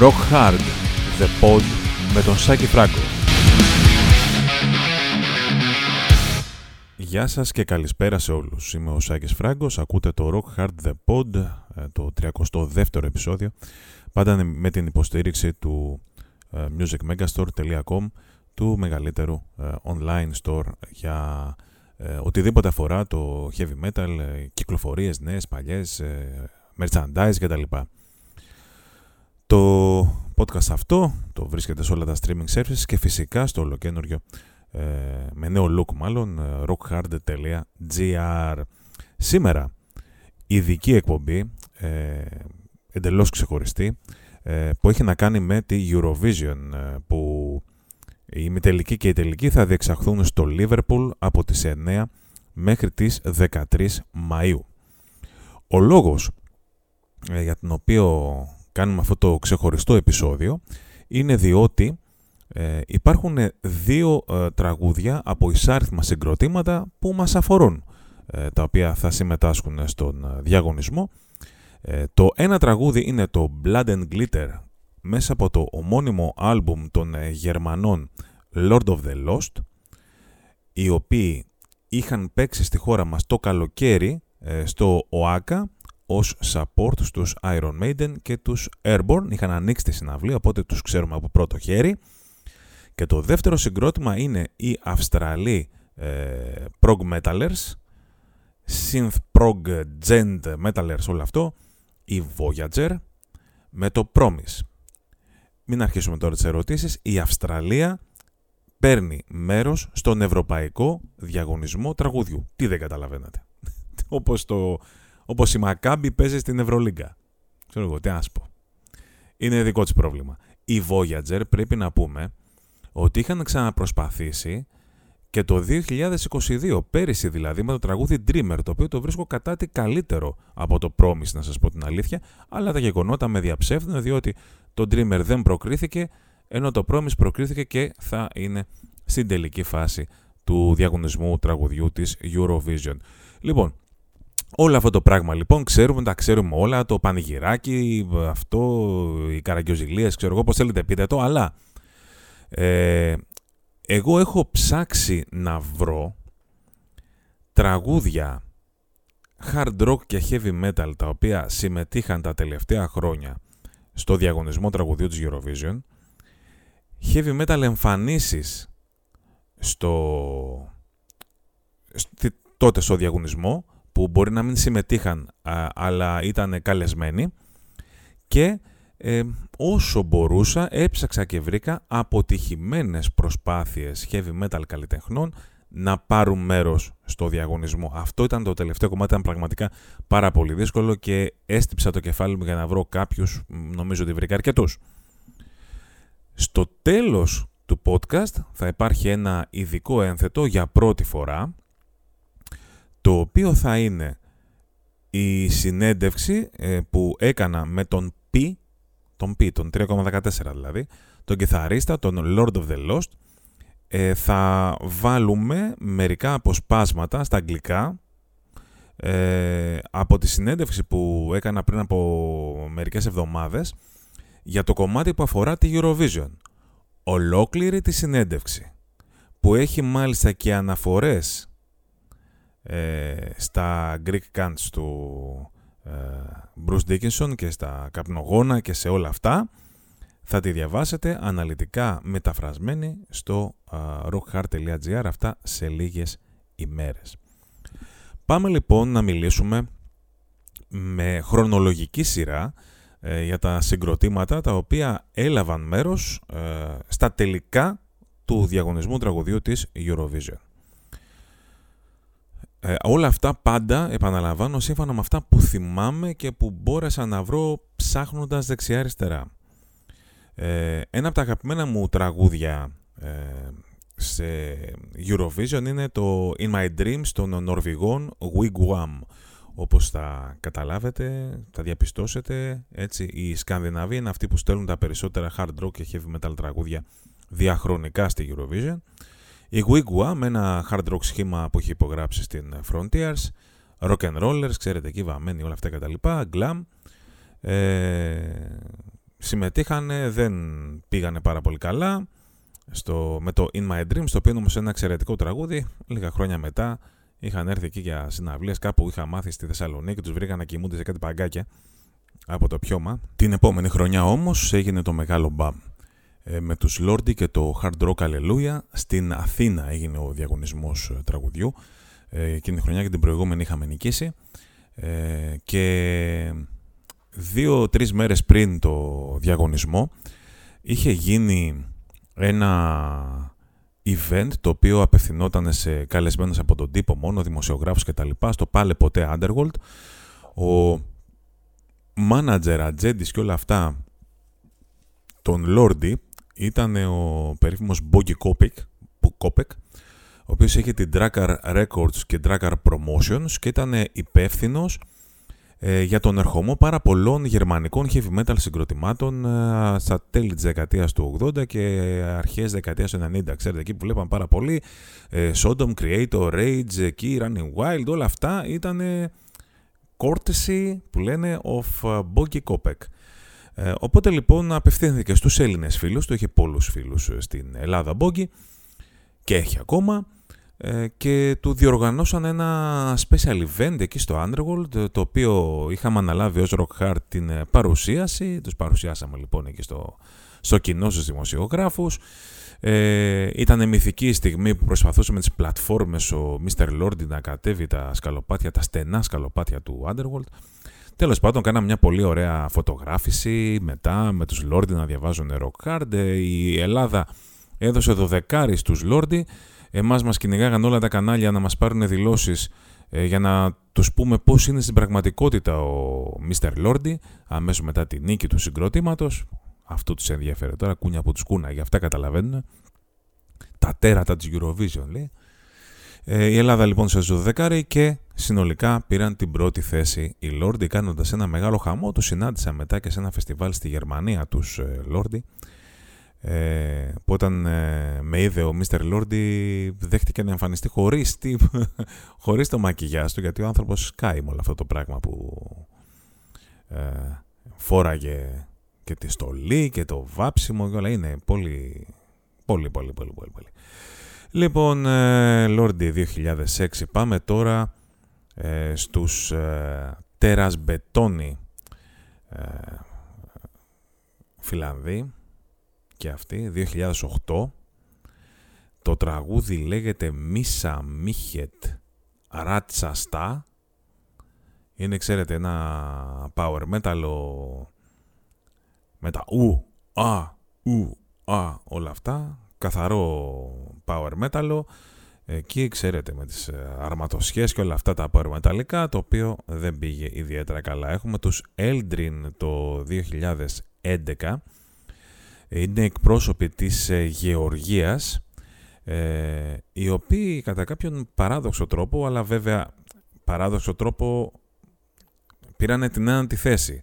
Rock Hard, The Pod με τον Σάκη Φράγκο. Γεια σας και καλησπέρα σε όλους. Είμαι ο Σάκης Φράγκος, ακούτε το Rock Hard The Pod, ε, το 32ο επεισόδιο, πάντα με την υποστήριξη του ε, musicmegastore.com, του μεγαλύτερου ε, online store για οτιδήποτε αφορά το heavy metal, κυκλοφορίες νέες, παλιές, merchandise κτλ. Το podcast αυτό το βρίσκεται σε όλα τα streaming services και φυσικά στο ολοκένουργιο ε, με νέο look μάλλον ε, rockhard.gr Σήμερα ειδική εκπομπή ε, εντελώς ξεχωριστή ε, που έχει να κάνει με τη Eurovision ε, που η μητελική και η τελική θα διεξαχθούν στο Liverpool από τις 9 μέχρι τις 13 Μαΐου. Ο λόγος για τον οποίο κάνουμε αυτό το ξεχωριστό επεισόδιο είναι διότι ε, υπάρχουν δύο ε, τραγούδια από εισάριθμα συγκροτήματα που μας αφορούν, ε, τα οποία θα συμμετάσχουν στον ε, διαγωνισμό. το ένα τραγούδι είναι το Blood and Glitter μέσα από το ομώνυμο άλμπουμ των Γερμανών Lord of the Lost, οι οποίοι είχαν παίξει στη χώρα μας το καλοκαίρι στο ΟΑΚΑ ως support στους Iron Maiden και τους Airborne. Είχαν ανοίξει τη συναυλία, οπότε τους ξέρουμε από πρώτο χέρι. Και το δεύτερο συγκρότημα είναι οι Αυστραλοί ε, prog metalers, synth prog gent metalers όλο αυτό, η Voyager με το Promise. Μην αρχίσουμε τώρα τις ερωτήσεις. Η Αυστραλία παίρνει μέρος στον Ευρωπαϊκό Διαγωνισμό Τραγουδιού. Τι δεν καταλαβαίνετε. Όπως το Όπως η Μακάμπη παίζει στην Ευρωλίγκα. Ξέρω εγώ, τι να πω. Είναι δικό της πρόβλημα. Οι Voyager πρέπει να πούμε ότι είχαν ξαναπροσπαθήσει και το 2022, πέρυσι δηλαδή, με το τραγούδι Dreamer, το οποίο το βρίσκω κατά τη καλύτερο από το Promise, να σας πω την αλήθεια, αλλά τα γεγονότα με διαψεύδουν, διότι το Dreamer δεν προκρίθηκε, ενώ το Promise προκρίθηκε και θα είναι στην τελική φάση του διαγωνισμού τραγουδιού της Eurovision. Λοιπόν, Όλο αυτό το πράγμα λοιπόν ξέρουμε, τα ξέρουμε όλα, το πανηγυράκι, αυτό, οι καραγκιόζηλίες, ξέρω εγώ πώς θέλετε πείτε το, αλλά ε, εγώ έχω ψάξει να βρω τραγούδια hard rock και heavy metal τα οποία συμμετείχαν τα τελευταία χρόνια στο διαγωνισμό τραγουδιού της Eurovision. Heavy metal εμφανίσεις στο, τότε στο διαγωνισμό που μπορεί να μην συμμετείχαν αλλά ήταν καλεσμένοι και ε, όσο μπορούσα έψαξα και βρήκα αποτυχημένες προσπάθειες heavy metal καλλιτεχνών να πάρουν μέρος στο διαγωνισμό. Αυτό ήταν το τελευταίο κομμάτι, ήταν πραγματικά πάρα πολύ δύσκολο και έστυψα το κεφάλι μου για να βρω κάποιους, νομίζω ότι βρήκα αρκετούς. Στο τέλος του podcast θα υπάρχει ένα ειδικό ένθετο για πρώτη φορά το οποίο θα είναι η συνέντευξη ε, που έκανα με τον Π, τον Π, τον 3,14 δηλαδή, τον κιθαρίστα, τον Lord of the Lost, ε, θα βάλουμε μερικά αποσπάσματα στα αγγλικά ε, από τη συνέντευξη που έκανα πριν από μερικές εβδομάδες για το κομμάτι που αφορά τη Eurovision. Ολόκληρη τη συνέντευξη που έχει μάλιστα και αναφορές ε, στα Greek Cants του ε, Bruce Dickinson και στα καπνογόνα και σε όλα αυτά θα τη διαβάσετε αναλυτικά μεταφρασμένη στο uh, rockheart.gr αυτά σε λίγες ημέρες. Πάμε λοιπόν να μιλήσουμε με χρονολογική σειρά ε, για τα συγκροτήματα τα οποία έλαβαν μέρος στα τελικά του διαγωνισμού τραγουδίου της Eurovision. Ε, όλα αυτά πάντα επαναλαμβάνω σύμφωνα με αυτά που θυμάμαι και που μπόρεσα να βρω ψάχνοντας δεξιά-αριστερά. Ε, ένα από τα αγαπημένα μου τραγούδια ε, σε Eurovision είναι το In My Dreams των Νορβηγών Wigwam. Όπως θα καταλάβετε, θα διαπιστώσετε, έτσι, οι Σκανδιναβοί είναι αυτοί που στέλνουν τα περισσότερα hard rock και heavy metal τραγούδια διαχρονικά στη Eurovision. Η Wigwa με ένα hard rock σχήμα που έχει υπογράψει στην Frontiers, rock and rollers, ξέρετε εκεί βαμμένοι όλα αυτά κτλ. Glam. Ε, συμμετείχαν, δεν πήγανε πάρα πολύ καλά στο, με το In My Dreams, το οποίο είναι όμως ένα εξαιρετικό τραγούδι. Λίγα χρόνια μετά είχαν έρθει εκεί για συναυλίες κάπου είχα μάθει στη Θεσσαλονίκη και τους βρήκαν να κοιμούνται σε κάτι παγκάκια από το πιώμα. Την επόμενη χρονιά όμως έγινε το μεγάλο μπαμ. Ε, με τους Lordi και το Hard Rock Hallelujah στην Αθήνα έγινε ο διαγωνισμός ε, τραγουδιού. Ε, εκείνη τη χρονιά και την προηγούμενη είχαμε νικήσει. Ε, και δύο-τρεις μέρες πριν το διαγωνισμό είχε γίνει ένα event το οποίο απευθυνόταν σε καλεσμένους από τον τύπο μόνο, δημοσιογράφους και τα λοιπά, στο πάλε ποτέ Underworld. Ο manager, ατζέντης και όλα αυτά τον Lordi ήταν ο περίφημος Boggy Kopek, ο οποίος είχε την Drakkar Records και Drakkar Promotions και ήταν υπεύθυνος ε, για τον ερχομό πάρα πολλών γερμανικών heavy metal συγκροτημάτων ε, στα τέλη της δεκαετίας του 80 και αρχές δεκαετίας του 90. Ξέρετε, εκεί που βλέπαμε πάρα πολύ ε, Sodom, Creator, Rage, εκεί, Running Wild, όλα αυτά ήταν courtesy που λένε of uh, Boggy Kopek. Ε, οπότε λοιπόν απευθύνθηκε στους Έλληνες φίλους, του είχε πολλούς φίλους στην Ελλάδα Boggy και έχει ακόμα ε, και του διοργανώσαν ένα special event εκεί στο Underworld το οποίο είχαμε αναλάβει ως Rock Hard την ε, παρουσίαση τους παρουσιάσαμε λοιπόν εκεί στο, στο κοινό στους δημοσιογράφους ε, ήταν μυθική η στιγμή που προσπαθούσε με τις πλατφόρμες ο Mr. Lordy να κατέβει τα σκαλοπάτια, τα στενά σκαλοπάτια του Underworld Τέλος πάντων, κάναμε μια πολύ ωραία φωτογράφηση μετά με τους Lordy να διαβάζουν Rock Hard. Ε, η Ελλάδα έδωσε δεκάρι στους Lordy Εμάς μας κυνηγάγαν όλα τα κανάλια να μας πάρουν δηλώσεις ε, για να τους πούμε πώς είναι στην πραγματικότητα ο Mr. Lordi αμέσως μετά τη νίκη του συγκροτήματος. Αυτό τους ενδιαφέρει τώρα, κούνια από τους κούνα, για αυτά καταλαβαίνουν. Τα τέρατα της Eurovision λέει. Ε, η Ελλάδα λοιπόν σε δεκάρι και συνολικά πήραν την πρώτη θέση οι Lordi κάνοντας ένα μεγάλο χαμό. Τους συνάντησα μετά και σε ένα φεστιβάλ στη Γερμανία τους ε, Lordi ε, που όταν ε, με είδε ο Μίστερ Λόρντι δέχτηκε να εμφανιστεί χωρίς, τι, χωρίς το μακιγιάς του γιατί ο άνθρωπος σκάει με όλο αυτό το πράγμα που ε, φόραγε και τη στολή και το βάψιμο και όλα είναι πολύ πολύ πολύ πολύ πολύ, πολύ. Λοιπόν, ε, Λόρντι 2006 πάμε τώρα ε, στους ε, Τέρας Μπετόνι ε, Φιλανδοί και αυτή, 2008. Το τραγούδι λέγεται Μίσα Μίχετ Ρατσαστά. Είναι, ξέρετε, ένα power metal με τα ου, α, ου, α, όλα αυτά. Καθαρό power metal. Εκεί, ξέρετε, με τις ε, αρματοσχές και όλα αυτά τα power metalικά, το οποίο δεν πήγε ιδιαίτερα καλά. Έχουμε τους Eldrin το 2011 είναι εκπρόσωποι της ε, Γεωργίας ε, οι οποίοι κατά κάποιον παράδοξο τρόπο αλλά βέβαια παράδοξο τρόπο πήραν την έναντι θέση.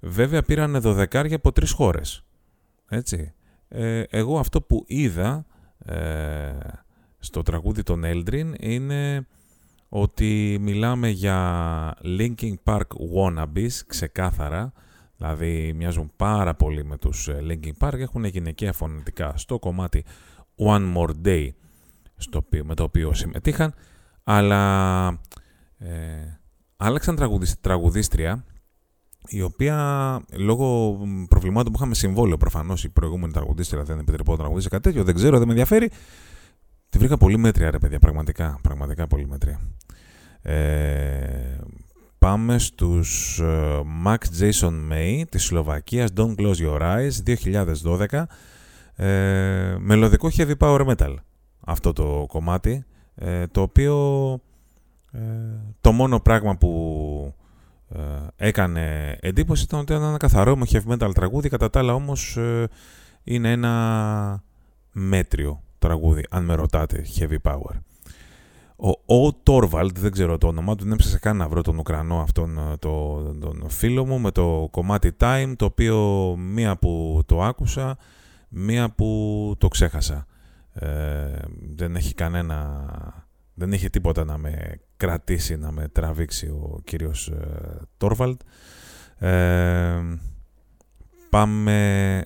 Βέβαια πήραν δωδεκάρια από τρεις χώρες. Έτσι. Ε, εγώ αυτό που είδα ε, στο τραγούδι των Eldrin είναι ότι μιλάμε για Linkin Park wannabes ξεκάθαρα. Δηλαδή μοιάζουν πάρα πολύ με τους ε, Linkin Park, έχουν γυναικεία φωνητικά στο κομμάτι One More Day στο με το οποίο συμμετείχαν, αλλά ε, άλλαξαν τραγουδίστρια η οποία λόγω προβλημάτων που είχαμε συμβόλαιο προφανώς η προηγούμενη τραγουδίστρια δεν επιτρεπόταν να τραγουδίσει κάτι τέτοιο, δεν ξέρω, δεν με ενδιαφέρει. Τη βρήκα πολύ μέτρια ρε παιδιά, πραγματικά, πραγματικά πολύ μέτρια. Ε, πάμε στους uh, Max Jason May της Σλοβακίας Don't Close Your Eyes 2012 ε, μελωδικό heavy power metal αυτό το κομμάτι ε, το οποίο ε, το μόνο πράγμα που ε, έκανε εντύπωση ήταν ότι ήταν ένα καθαρό με heavy metal τραγούδι. Κατά τα άλλα όμως είναι ένα μέτριο τραγούδι αν με ρωτάτε heavy power ο Ο Τόρβαλτ, δεν ξέρω το όνομά του, δεν έψασα καν να βρω τον Ουκρανό αυτόν ε, τον, τον φίλο μου με το κομμάτι Time, το οποίο μία που το άκουσα, μία που το ξέχασα. Ε, δεν έχει κανένα, δεν είχε τίποτα να με κρατήσει, να με τραβήξει ο κύριος ε, Τόρβαλτ. Ε, πάμε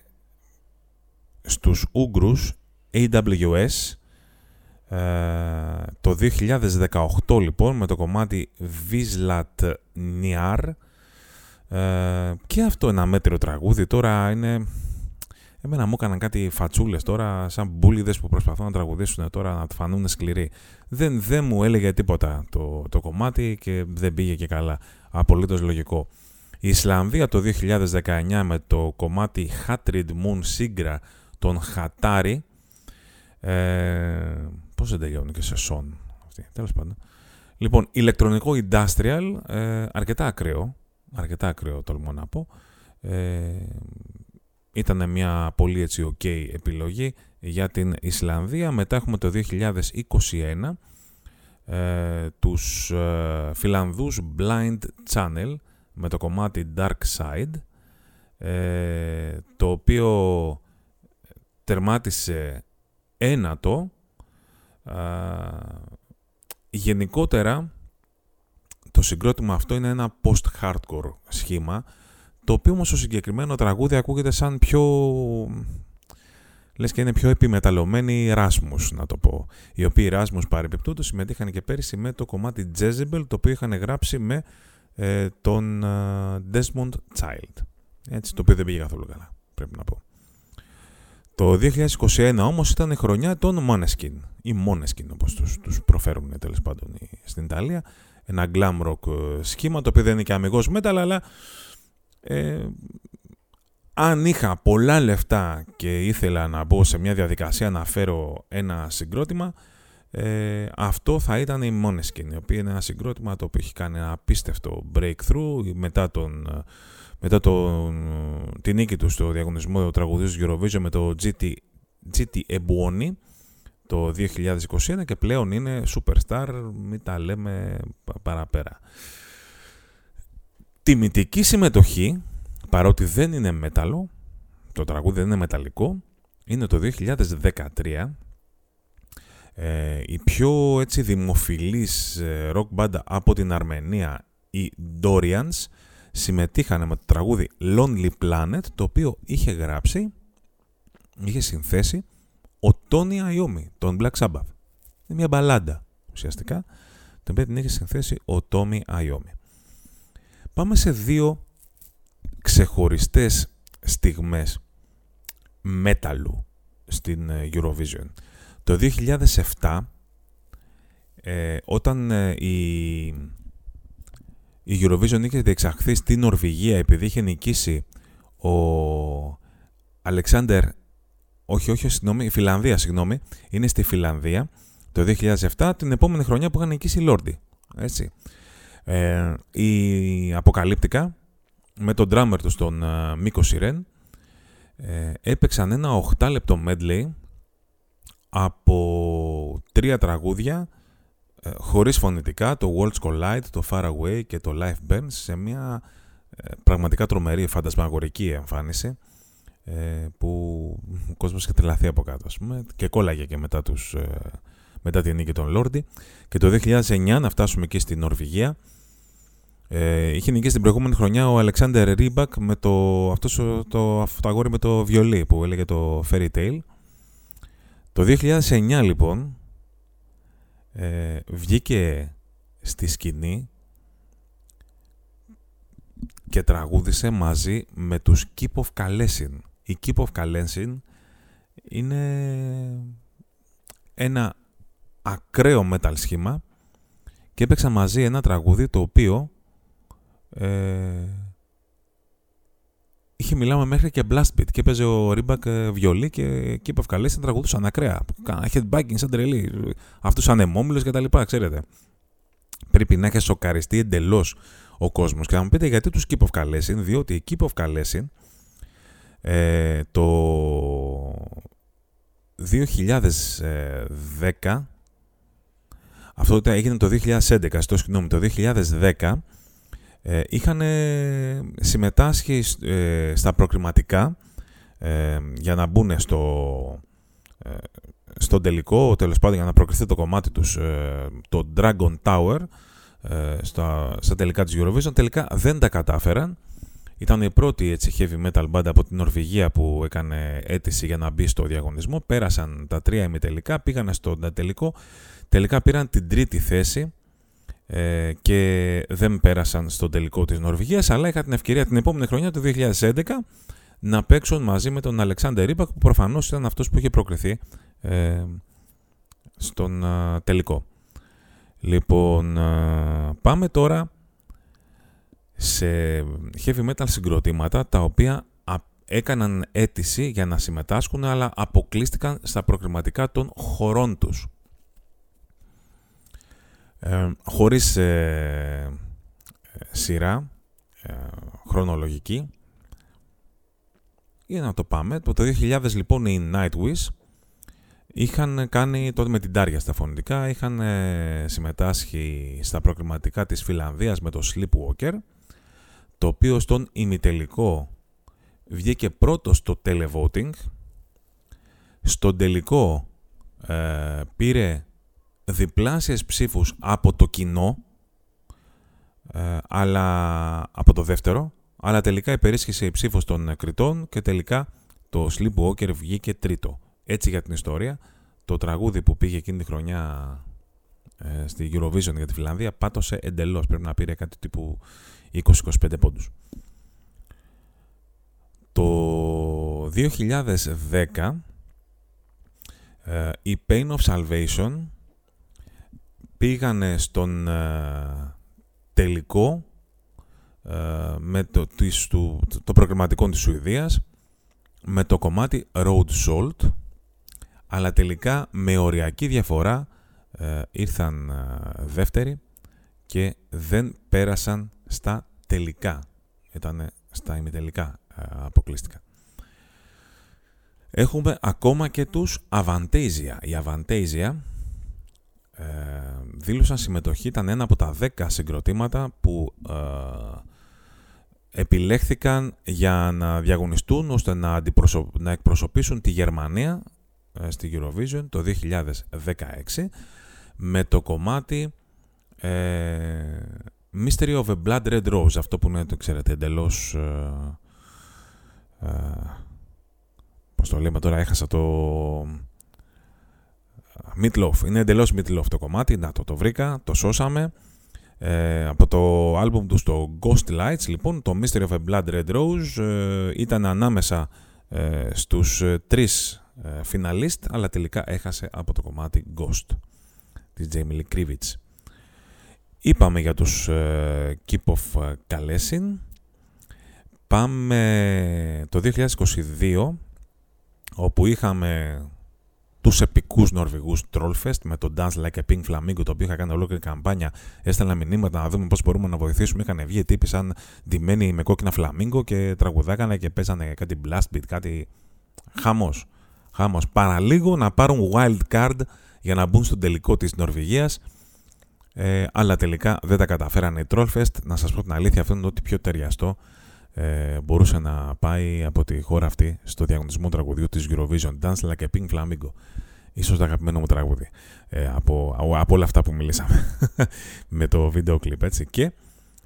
στους Ούγκρους AWS ε, το 2018 λοιπόν με το κομμάτι Vislat Niar ε, και αυτό ένα μέτριο τραγούδι τώρα είναι Εμένα μου έκαναν κάτι φατσούλες τώρα, σαν μπούλιδες που προσπαθούν να τραγουδήσουν τώρα, να φανούν σκληροί. Δεν, δεν μου έλεγε τίποτα το, το κομμάτι και δεν πήγε και καλά. Απολύτως λογικό. Η Ισλανδία το 2019 με το κομμάτι Hatred Moon Sigra των Χατάρι. Ε, πώς δεν τελειώνει και σε σον αυτή, τέλος πάντων. Λοιπόν, ηλεκτρονικό industrial, ε, αρκετά ακραίο, αρκετά ακραίο τολμώ να πω. Ε, ήταν μια πολύ έτσι ok επιλογή για την Ισλανδία. Μετά έχουμε το 2021 ε, τους ε, Φιλανδούς Blind Channel με το κομμάτι Dark Side ε, το οποίο τερμάτισε ένατο ε, γενικότερα το συγκρότημα αυτό είναι ένα post-hardcore σχήμα το οποίο όμως το συγκεκριμένο τραγούδι ακούγεται σαν πιο... Λες και είναι πιο επιμεταλλωμένοι Ράσμους, να το πω. Οι οποίοι Ράσμους παρεμπιπτόντως συμμετείχαν και πέρυσι με το κομμάτι Jezebel, το οποίο είχαν γράψει με ε, τον ε, Desmond Child. Έτσι, το οποίο δεν πήγε καθόλου καλά, πρέπει να πω. Το 2021 όμως ήταν η χρονιά των Måneskin, ή Måneskin όπως τους, τους προφέρουν τέλος πάντων στην Ιταλία. Ένα glam rock ε, σχήμα, το οποίο δεν είναι και αμυγός metal, αλλά ε, αν είχα πολλά λεφτά και ήθελα να μπω σε μια διαδικασία να φέρω ένα συγκρότημα, ε, αυτό θα ήταν η Måneskin, η οποία είναι ένα συγκρότημα το οποίο έχει κάνει ένα απίστευτο breakthrough μετά, τον, μετά τον, τη νίκη τους στο διαγωνισμό τραγουδίου του Eurovision με το GT, GT Ebuoni το 2021 και πλέον είναι superstar, μην τα λέμε παραπέρα. Τιμητική συμμετοχή, παρότι δεν είναι μέταλλο, το τραγούδι δεν είναι μεταλλικό, είναι το 2013 ε, η πιο έτσι δημοφιλής ε, rock band από την Αρμενία, οι Dorians, συμμετείχαν με το τραγούδι Lonely Planet, το οποίο είχε γράψει, είχε συνθέσει ο Τόνι Αϊόμι, τον Black Sabbath. Είναι μια μπαλάντα ουσιαστικά, την οποία την είχε συνθέσει ο Τόμι Αϊόμι. Πάμε σε δύο ξεχωριστές στιγμές μέταλλου στην ε, Eurovision. Το 2007, ε, όταν ε, η, η Eurovision είχε διεξαχθεί στην Νορβηγία επειδή είχε νικήσει ο Αλεξάνδερ, όχι, όχι, συγγνώμη, η Φιλανδία, συγγνώμη, είναι στη Φιλανδία το 2007, την επόμενη χρονιά που είχαν νικήσει η Λόρντι. Έτσι. Ε, η Αποκαλύπτικα με τον drummer τους τον uh, Μίκο Σιρέν ε, έπαιξαν ένα 8 λεπτό medley από τρία τραγούδια ε, χωρίς φωνητικά, το Worlds Collide, το Far Away και το Life Burns σε μια ε, πραγματικά τρομερή φαντασμαγορική εμφάνιση ε, που ο κόσμος είχε τρελαθεί από κάτω ας πούμε, και κόλλαγε και μετά, τους, ε, μετά την νίκη των Λόρντι και το 2009 να φτάσουμε εκεί στη Νορβηγία ε, είχε νικήσει την προηγούμενη χρονιά ο Αλεξάνδερ Ρίμπακ με το, αυτός, το, αυτό αγόρι με το βιολί που έλεγε το Fairy Tale. Το 2009 λοιπόν ε, βγήκε στη σκηνή και τραγούδισε μαζί με τους Keep of Kalesin. Η Keep of Kalesin είναι ένα ακραίο metal σχήμα και έπαιξα μαζί ένα τραγούδι το οποίο ε, είχε μιλάμε μέχρι και blast beat και έπαιζε ο Ρίμπακ ε, βιολί και και ευκαλές να τραγουδούσαν ακραία. Headbanging σαν τρελή. Αυτούς σαν αιμόμυλο και τα λοιπά, ξέρετε. Πρέπει να έχει σοκαριστεί εντελώς ο κόσμος. Και θα μου πείτε γιατί τους Keep of Kalesin, διότι οι Keep of Kalesin ε, το 2010 αυτό έγινε το 2011, στο συγγνώμη, το 2010 ε, είχαν συμμετάσχει ε, στα προκριματικά ε, για να μπουν στο, ε, στον τελικό, τέλος πάντων για να προκριθεί το κομμάτι τους, ε, το Dragon Tower, στα, στα τελικά της Eurovision. Τελικά δεν τα κατάφεραν Ήταν η πρώτη έτσι, heavy metal band από την Νορβηγία που έκανε αίτηση για να μπει στο διαγωνισμό. Πέρασαν τα τρία ημιτελικά, πήγανε στο τελικό. Τελικά πήραν την τρίτη θέση ε, και δεν πέρασαν στο τελικό της Νορβηγίας, αλλά είχα την ευκαιρία την επόμενη χρονιά, το 2011, να παίξουν μαζί με τον Αλεξάνδερ Ρίπακ, που προφανώς ήταν αυτός που είχε προκριθεί ε, στον τελικό. Λοιπόν, πάμε τώρα σε heavy metal συγκροτήματα τα οποία έκαναν αίτηση για να συμμετάσχουν αλλά αποκλείστηκαν στα προκριματικά των χωρών τους. Ε, χωρίς ε, σειρά ε, χρονολογική για να το πάμε. Το 2000 λοιπόν οι Nightwish είχαν κάνει τότε με την Τάρια στα φωνητικά, είχαν ε, συμμετάσχει στα προκριματικά της Φιλανδίας με το Sleepwalker το οποίο στον ημιτελικό βγήκε πρώτος στο televoting. Στον τελικό ε, πήρε διπλάσιες ψήφους από το κοινό, ε, αλλά από το δεύτερο, αλλά τελικά υπερίσχυσε η ψήφος των κριτών και τελικά το Sleepwalker βγήκε τρίτο. Έτσι για την ιστορία, το τραγούδι που πήγε εκείνη τη χρονιά ε, στη Eurovision για τη Φιλανδία πάτωσε εντελώς. Πρέπει να πήρε κάτι τύπου 20-25 πόντους. Το 2010 ε, η Pain of Salvation πήγανε στον ε, τελικό ε, με το, της, του, το προγραμματικό της Σουηδίας με το κομμάτι Road Salt αλλά τελικά με οριακή διαφορά ήρθαν δεύτεροι και δεν πέρασαν στα τελικά. Ήταν στα ημιτελικά αποκλείστηκα. Έχουμε ακόμα και τους Avantasia. Η Avantasia ε, δήλωσαν συμμετοχή, ήταν ένα από τα 10 συγκροτήματα που ε, επιλέχθηκαν για να διαγωνιστούν ώστε να, να εκπροσωπήσουν τη Γερμανία ε, στη Eurovision το 2016 με το κομμάτι ε, Mystery of a Blood Red Rose, αυτό που είναι, το ξέρετε, εντελώς... Ε, ε, πώς το λέμε τώρα, έχασα το... Meatloaf. Είναι εντελώς Meatloaf το κομμάτι. Να το, το βρήκα, το σώσαμε. Ε, από το άλμπουμ τους στο Ghost Lights, λοιπόν, το Mystery of a Blood Red Rose ε, ήταν ανάμεσα ε, στους ε, τρεις ε, φιναλίστ, αλλά τελικά έχασε από το κομμάτι Ghost της Jamie Lee Krivitz. Είπαμε για τους ε, Keep of Kalesin. Πάμε το 2022, όπου είχαμε τους επικούς Νορβηγούς Trollfest με το Dance Like a Pink Flamingo, το οποίο είχα κάνει ολόκληρη καμπάνια. Έστελνα μηνύματα να δούμε πώς μπορούμε να βοηθήσουμε. Είχαν βγει τύποι σαν ντυμένοι με κόκκινα φλαμίγκο και τραγουδάκανε και παίζανε κάτι blast beat, κάτι χαμός. Χαμός. Παραλίγο να πάρουν wild card για να μπουν στο τελικό της Νορβηγίας ε, αλλά τελικά δεν τα καταφέρανε οι Trollfest. Να σας πω την αλήθεια, αυτό είναι ότι πιο ταιριαστό ε, μπορούσε να πάει από τη χώρα αυτή στο διαγωνισμό τραγουδιού της Eurovision Dance Like a Pink Flamingo. Ίσως το αγαπημένο μου τραγούδι ε, από, από όλα αυτά που μιλήσαμε με το βίντεο κλιπ έτσι. Και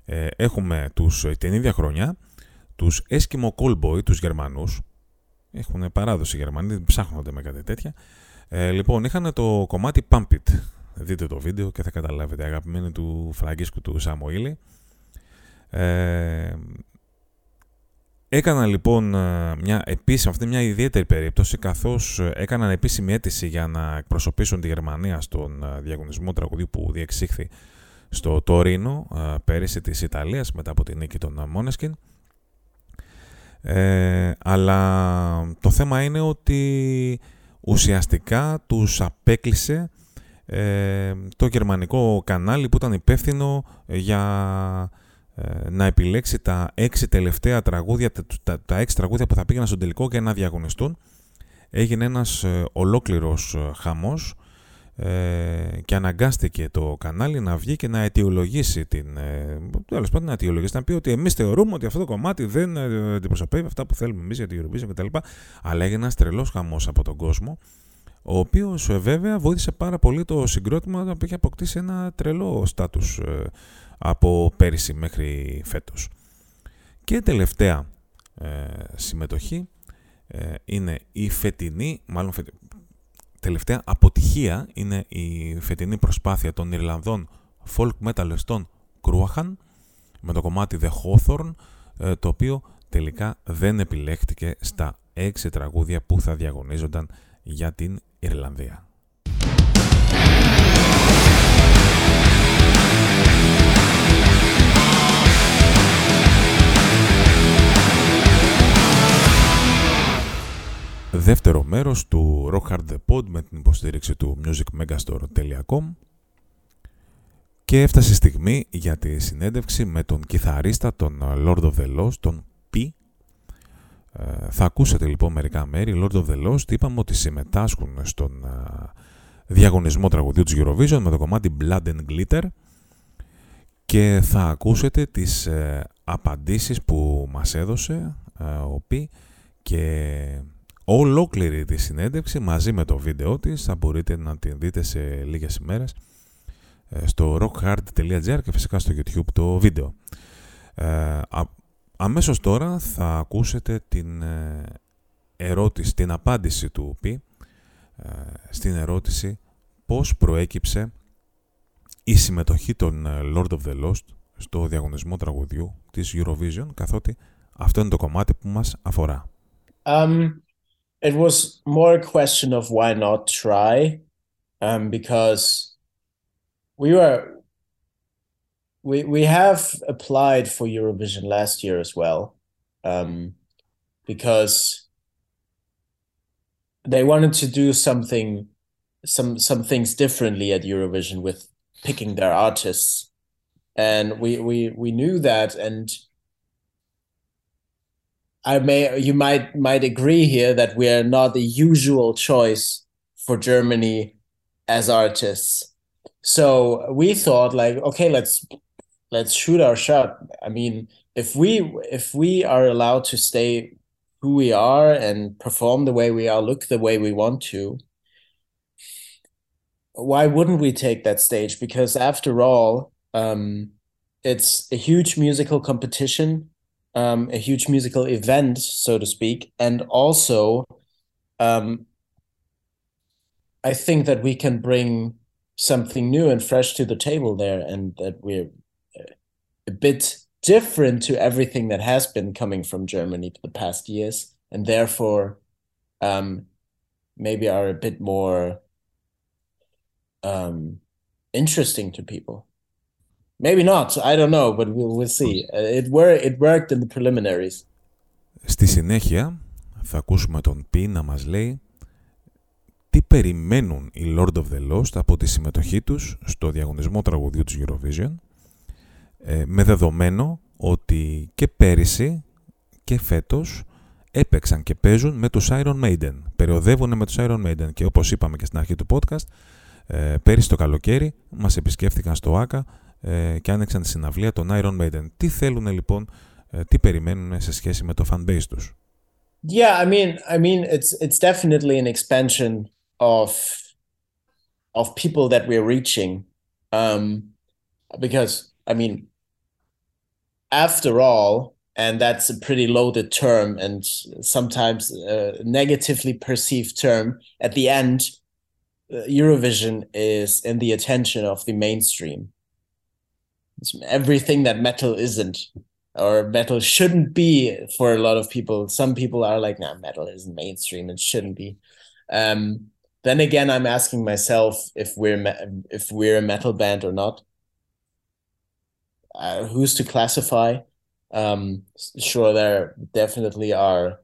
ε, έχουμε τους, την ίδια χρονιά τους Eskimo Callboy, τους Γερμανούς. Έχουν παράδοση οι Γερμανοί, ψάχνονται με κάτι τέτοια. Ε, λοιπόν, είχαν το κομμάτι Pump It Δείτε το βίντεο και θα καταλάβετε. Αγαπημένη του Φραγκίσκου του Σαμοήλη. Ε, έκανα λοιπόν ε, μια επίσημη, αυτή μια ιδιαίτερη περίπτωση καθώς ε, έκαναν επίσημη αίτηση για να εκπροσωπήσουν τη Γερμανία στον ε, διαγωνισμό τραγουδίου που διεξήχθη στο Τωρίνο πέρυσι της Ιταλίας μετά από την νίκη των Μόνεσκιν. Ε, αλλά το θέμα είναι ότι ουσιαστικά τους απέκλεισε ε, το γερμανικό κανάλι που ήταν υπεύθυνο για ε, να επιλέξει τα έξι τελευταία τραγούδια, τα, τα έξι τραγούδια που θα πήγαιναν στον τελικό και να διαγωνιστούν. Έγινε ένας ε, ολόκληρος χαμός και αναγκάστηκε το κανάλι να βγει και να αιτιολογήσει την. Τέλος πάντων, να αιτιολογήσει, να πει ότι εμείς θεωρούμε ότι αυτό το κομμάτι δεν αντιπροσωπεύει αυτά που θέλουμε εμείς για την Eurovision κτλ. Αλλά έγινε ένας τρελός χαμός από τον κόσμο ο οποίος ε, βέβαια βοήθησε πάρα πολύ το συγκρότημα που είχε αποκτήσει ένα τρελό στάτους ε, από πέρυσι μέχρι φέτος. Και τελευταία ε, συμμετοχή ε, είναι η φετινή, μάλλον τελευταία αποτυχία είναι η φετινή προσπάθεια των Ιρλανδών folk μεταλλεστών Κρούαχαν με το κομμάτι The Hawthorne ε, το οποίο τελικά δεν επιλέχτηκε στα έξι τραγούδια που θα διαγωνίζονταν για την Ιρλανδία. Δεύτερο μέρος του Rock Hard The Pod με την υποστήριξη του musicmegastore.com και έφτασε η στιγμή για τη συνέντευξη με τον κιθαρίστα, τον Lord of the Lost, τον P. Ε, θα ακούσετε λοιπόν μερικά μέρη. Lord of the Lost είπαμε ότι συμμετάσχουν στον ε, διαγωνισμό τραγουδιού του Eurovision με το κομμάτι Blood and Glitter και θα ακούσετε τις ε, απαντήσεις που μας έδωσε ο P και ολόκληρη τη συνέντευξη μαζί με το βίντεο της θα μπορείτε να την δείτε σε λίγες ημέρες ε, στο rockhard.gr και φυσικά στο YouTube το βίντεο. Ε, αμέσως τώρα θα ακούσετε την ε, ερώτηση, την απάντηση του ΟΠΗ ε, στην ερώτηση πώς προέκυψε η συμμετοχή των Lord of the Lost στο διαγωνισμό τραγουδιού της Eurovision καθότι αυτό είναι το κομμάτι που μας αφορά. Um, it was more a question of why not try um, because we were we we have applied for Eurovision last year as well um, because they wanted to do something some some things differently at Eurovision with picking their artists. And we we we knew that and I may you might might agree here that we are not the usual choice for Germany as artists. So we thought like, okay, let's let's shoot our shot. I mean, if we if we are allowed to stay who we are and perform the way we are, look the way we want to, why wouldn't we take that stage? Because after all, um, it's a huge musical competition um, a huge musical event, so to speak, and also um, I think that we can bring something new and fresh to the table there, and that we're uh, a bit different to everything that has been coming from Germany the past years, and therefore um, maybe are a bit more um, interesting to people. Maybe not. I don't know, but we'll, we'll see. It, were, it worked in the preliminaries. Στη συνέχεια θα ακούσουμε τον Πι να μας λέει τι περιμένουν οι Lord of the Lost από τη συμμετοχή τους στο διαγωνισμό τραγουδιού του Eurovision ε, με δεδομένο ότι και πέρυσι και φέτος έπαιξαν και παίζουν με τους Iron Maiden. Περιοδεύουν με τους Iron Maiden και όπως είπαμε και στην αρχή του podcast ε, πέρυσι το καλοκαίρι μας επισκέφθηκαν στο ΆΚΑ ε, και άνοιξαν τη συναυλία των Iron Maiden. Τι θέλουν λοιπόν, ε, τι περιμένουν σε σχέση με το fanbase τους. Yeah, I mean, I mean, it's it's definitely an expansion of of people that we're reaching, um, because I mean, after all, and that's a pretty loaded term and sometimes a negatively perceived term. At the end, Eurovision is in the attention of the mainstream. It's everything that metal isn't or metal shouldn't be for a lot of people. Some people are like, nah, metal isn't mainstream. It shouldn't be. Um, then again, I'm asking myself if we're if we're a metal band or not. Uh, who's to classify? Um, sure, there definitely are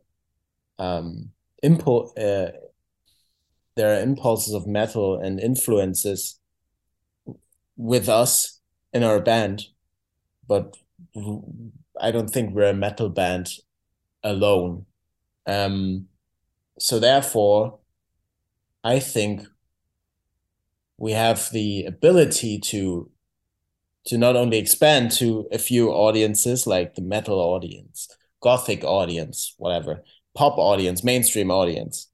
um, impul- uh, there are impulses of metal and influences with us in our band, but I don't think we're a metal band alone. Um, so therefore, I think we have the ability to to not only expand to a few audiences like the metal audience, gothic audience, whatever, pop audience, mainstream audience,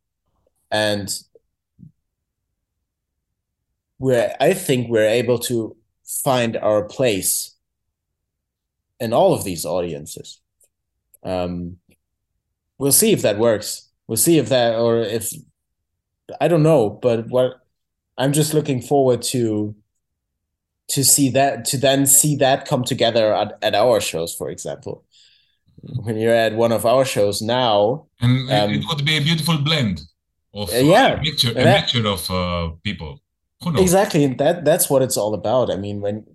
and we're I think we're able to find our place in all of these audiences. Um, we'll see if that works. We'll see if that or if I don't know, but what I'm just looking forward to to see that to then see that come together at, at our shows, for example. When you're at one of our shows now, and um, it would be a beautiful blend of uh, yeah, a mixture, a that, mixture of uh, people. Exactly, and that that's what it's all about. I mean, when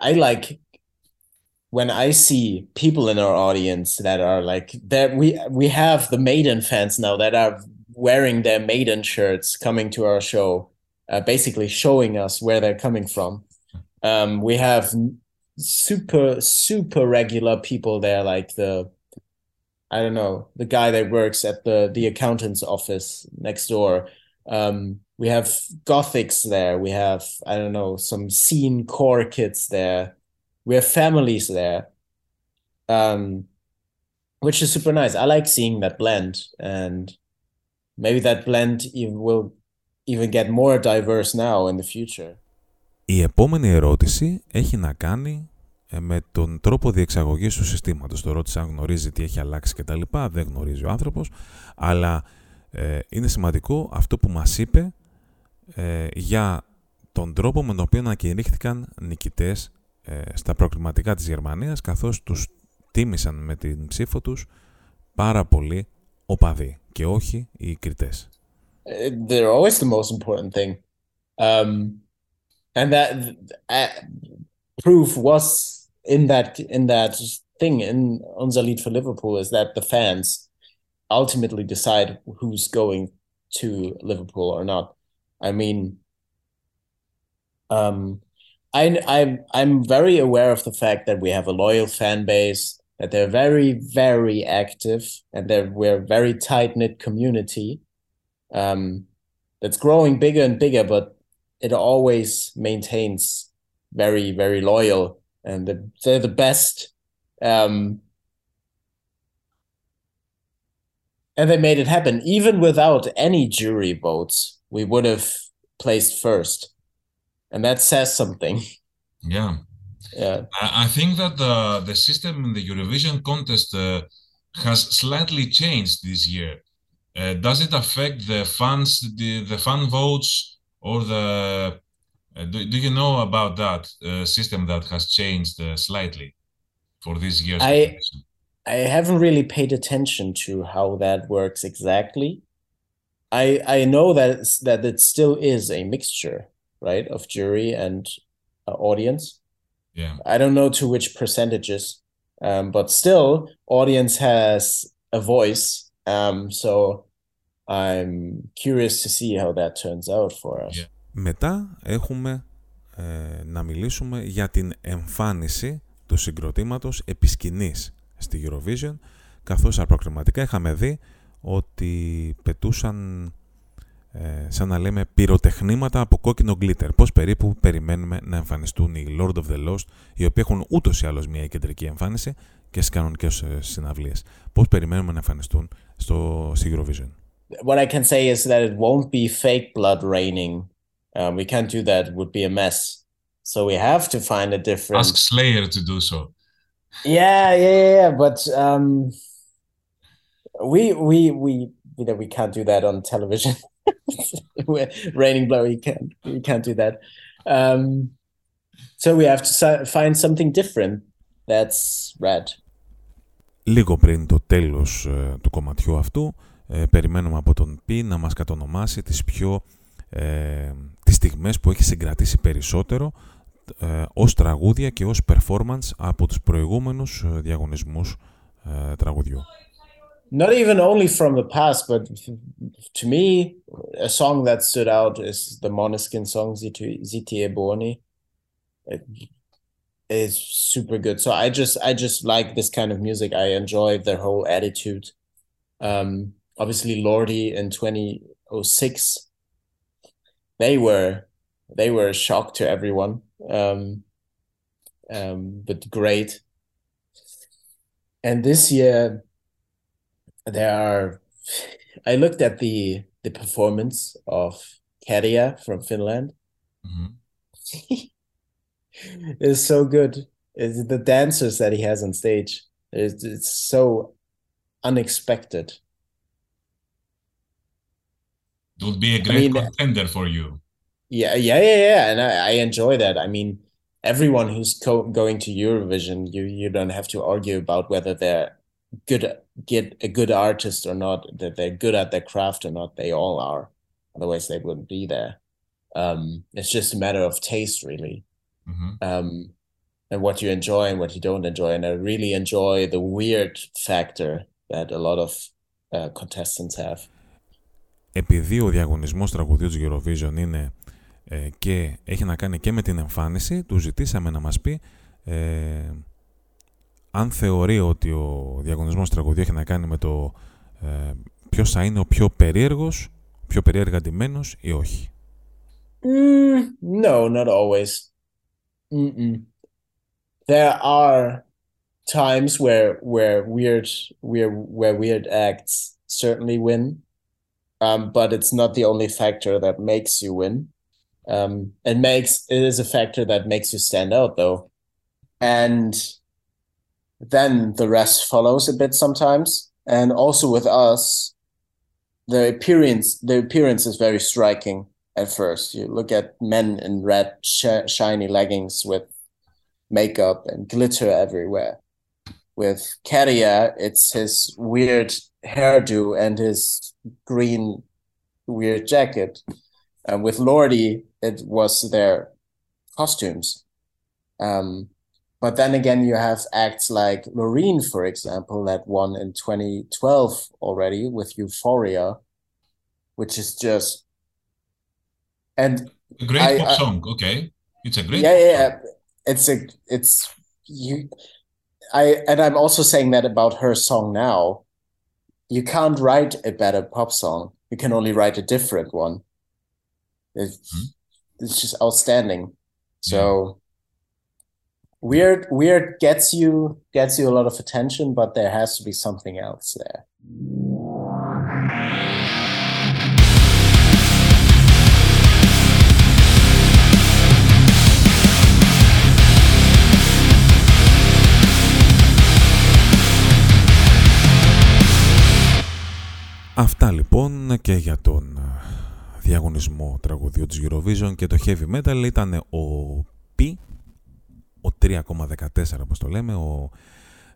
I like when I see people in our audience that are like that, we we have the Maiden fans now that are wearing their Maiden shirts coming to our show, uh, basically showing us where they're coming from. Um, we have super super regular people there, like the I don't know the guy that works at the the accountant's office next door. Um, we have gothics there. We have I don't know some scene core kids there. We have families there, um, which is super nice. I like seeing that blend, and maybe that blend even will even get more diverse now in the future. Η επόμενη ερώτηση έχει να κάνει ε, με τον τρόπο διεξαγωγής του συστήματος. Το ρώτησε αν γνωρίζει τι έχει αλλάξει και τα λοιπά, δεν γνωρίζει ο άνθρωπος, αλλά ε, είναι σημαντικό αυτό που μας είπε ε, για τον τρόπο με τον οποίο ανακηρύχθηκαν νικητές ε, στα προκριματικά της Γερμανίας, καθώς τους τίμησαν με την ψήφο τους πάρα πολύ οπαδοί και όχι οι κριτές. They're always the most important thing. Um, and that uh, proof was in that in that thing in unser Lied for Liverpool is that the fans ultimately decide who's going to Liverpool or not. I mean, um, I I'm I'm very aware of the fact that we have a loyal fan base, that they're very very active, and that we're a very tight knit community. Um, that's growing bigger and bigger, but it always maintains very very loyal and the, they're the best. Um, and they made it happen. Even without any jury votes, we would have placed first, and that says something. Yeah, yeah. I think that the the system in the Eurovision contest uh, has slightly changed this year. Uh, does it affect the fans, the, the fan votes, or the uh, do, do you know about that uh, system that has changed uh, slightly for this year's I, I haven't really paid attention to how that works exactly. I I know that that it still is a mixture, right, of jury and uh, audience. Yeah. I don't know to which percentages, um, but still, audience has a voice. Um, so I'm curious to see how that turns out for us. Yeah. Μετά έχουμε ε, να μιλήσουμε για την εμφάνιση του συγκροτήματος επισκηνής στη Eurovision, καθώς αποκριματικά είχαμε δει ότι πετούσαν ε, σαν να λέμε πυροτεχνήματα από κόκκινο γκλίτερ. Πώς περίπου περιμένουμε να εμφανιστούν οι Lord of the Lost, οι οποίοι έχουν ούτως ή άλλως μια κεντρική εμφάνιση και στις κανονικές ε, συναυλίες. Πώς περιμένουμε να εμφανιστούν στο, στη Eurovision; What I can say is that it won't be fake blood raining Um, we can't do that; it would be a mess. So we have to find a different. Ask Slayer to do so. Yeah, yeah, yeah. But um, we we we you know we can't do that on television. Raining blood, we can't we can't do that. Um, so we have to find something different. That's red. Λίγο πριν το τέλος ε, του κομματιού αυτού, ε, περιμένουμε από τον Πι να μας κατονομάσει τις πιο ε, τις στιγμές που έχει συγκρατήσει περισσότερο ε, ως τραγούδια και ως performance από τους προηγούμενους ε, διαγωνισμούς ε, τραγουδιού. Not even only from the past, but to me, a song that stood out is the Moneskin song Ziti Boni. It is super good. So I just I just like this kind of music. I enjoy their whole attitude. Um, obviously, Lordy in 2006 they were they were a shock to everyone. Um, um, but great. And this year, there are. I looked at the the performance of Katia from Finland. Mm-hmm. it's so good. It's the dancers that he has on stage. It's, it's so unexpected. It would be a great I mean, contender for you. Yeah, yeah, yeah, yeah, and I, I enjoy that. I mean, everyone who's co- going to Eurovision, you you don't have to argue about whether they're good get a good artist or not, that they're good at their craft or not. They all are. Otherwise, they wouldn't be there. Um, it's just a matter of taste, really, mm-hmm. um, and what you enjoy and what you don't enjoy. And I really enjoy the weird factor that a lot of uh, contestants have. Επειδή ο διαγωνισμός τραγουδιού της Eurovision είναι ε, και έχει να κάνει και με την εμφάνιση, του ζητήσαμε να μας πει ε, αν θεωρεί ότι ο διαγωνισμός τραγουδιού έχει να κάνει με το ε, ποιος θα είναι ο πιο περίεργος, πιο περίεργα ντυμένος ή όχι. Mm, no, not always. Mm-mm. There are times where where weird where where weird acts certainly win, um, but it's not the only factor that makes you win. Um, it makes it is a factor that makes you stand out though, and then the rest follows a bit sometimes. And also with us, the appearance the appearance is very striking at first. You look at men in red sh- shiny leggings with makeup and glitter everywhere. With Katia, it's his weird hairdo and his green weird jacket. And with Lordy, it was their costumes. Um, but then again, you have acts like Loreen, for example, that won in 2012 already with Euphoria, which is just and a great I, pop I, song. Okay, it's a great. Yeah, yeah, yeah. it's a it's you. I and I'm also saying that about her song now. You can't write a better pop song. You can only write a different one. Mm-hmm it's just outstanding. So weird weird gets you gets you a lot of attention, but there has to be something else there. Αυτά λοιπόν και για τον διαγωνισμό τραγουδιού της Eurovision και το heavy metal ήταν ο P, ο 3,14 όπως το λέμε, ο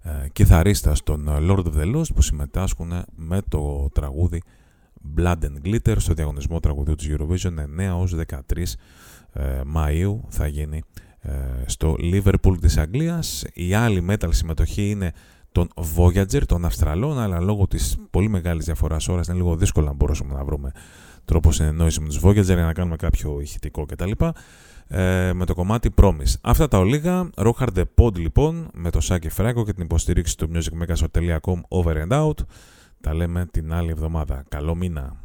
ε, κιθαρίστας των Lord of the Lost που συμμετάσχουν με το τραγούδι Blood and Glitter στο διαγωνισμό τραγουδιού της Eurovision 9 ως 13 ε, Μαΐου θα γίνει ε, στο Liverpool της Αγγλίας. Η άλλη metal συμμετοχή είναι τον Voyager, των Αυστραλών, αλλά λόγω της πολύ μεγάλης διαφοράς ώρας είναι λίγο δύσκολο να μπορούσαμε να βρούμε τρόπο συνεννόησης με τους Voyager για να κάνουμε κάποιο ηχητικό κτλ. Ε, με το κομμάτι Promise. Αυτά τα ολίγα. Rock the Pod λοιπόν με το Σάκη Φράγκο και την υποστήριξη του musicmegashow.com over and out. Τα λέμε την άλλη εβδομάδα. Καλό μήνα.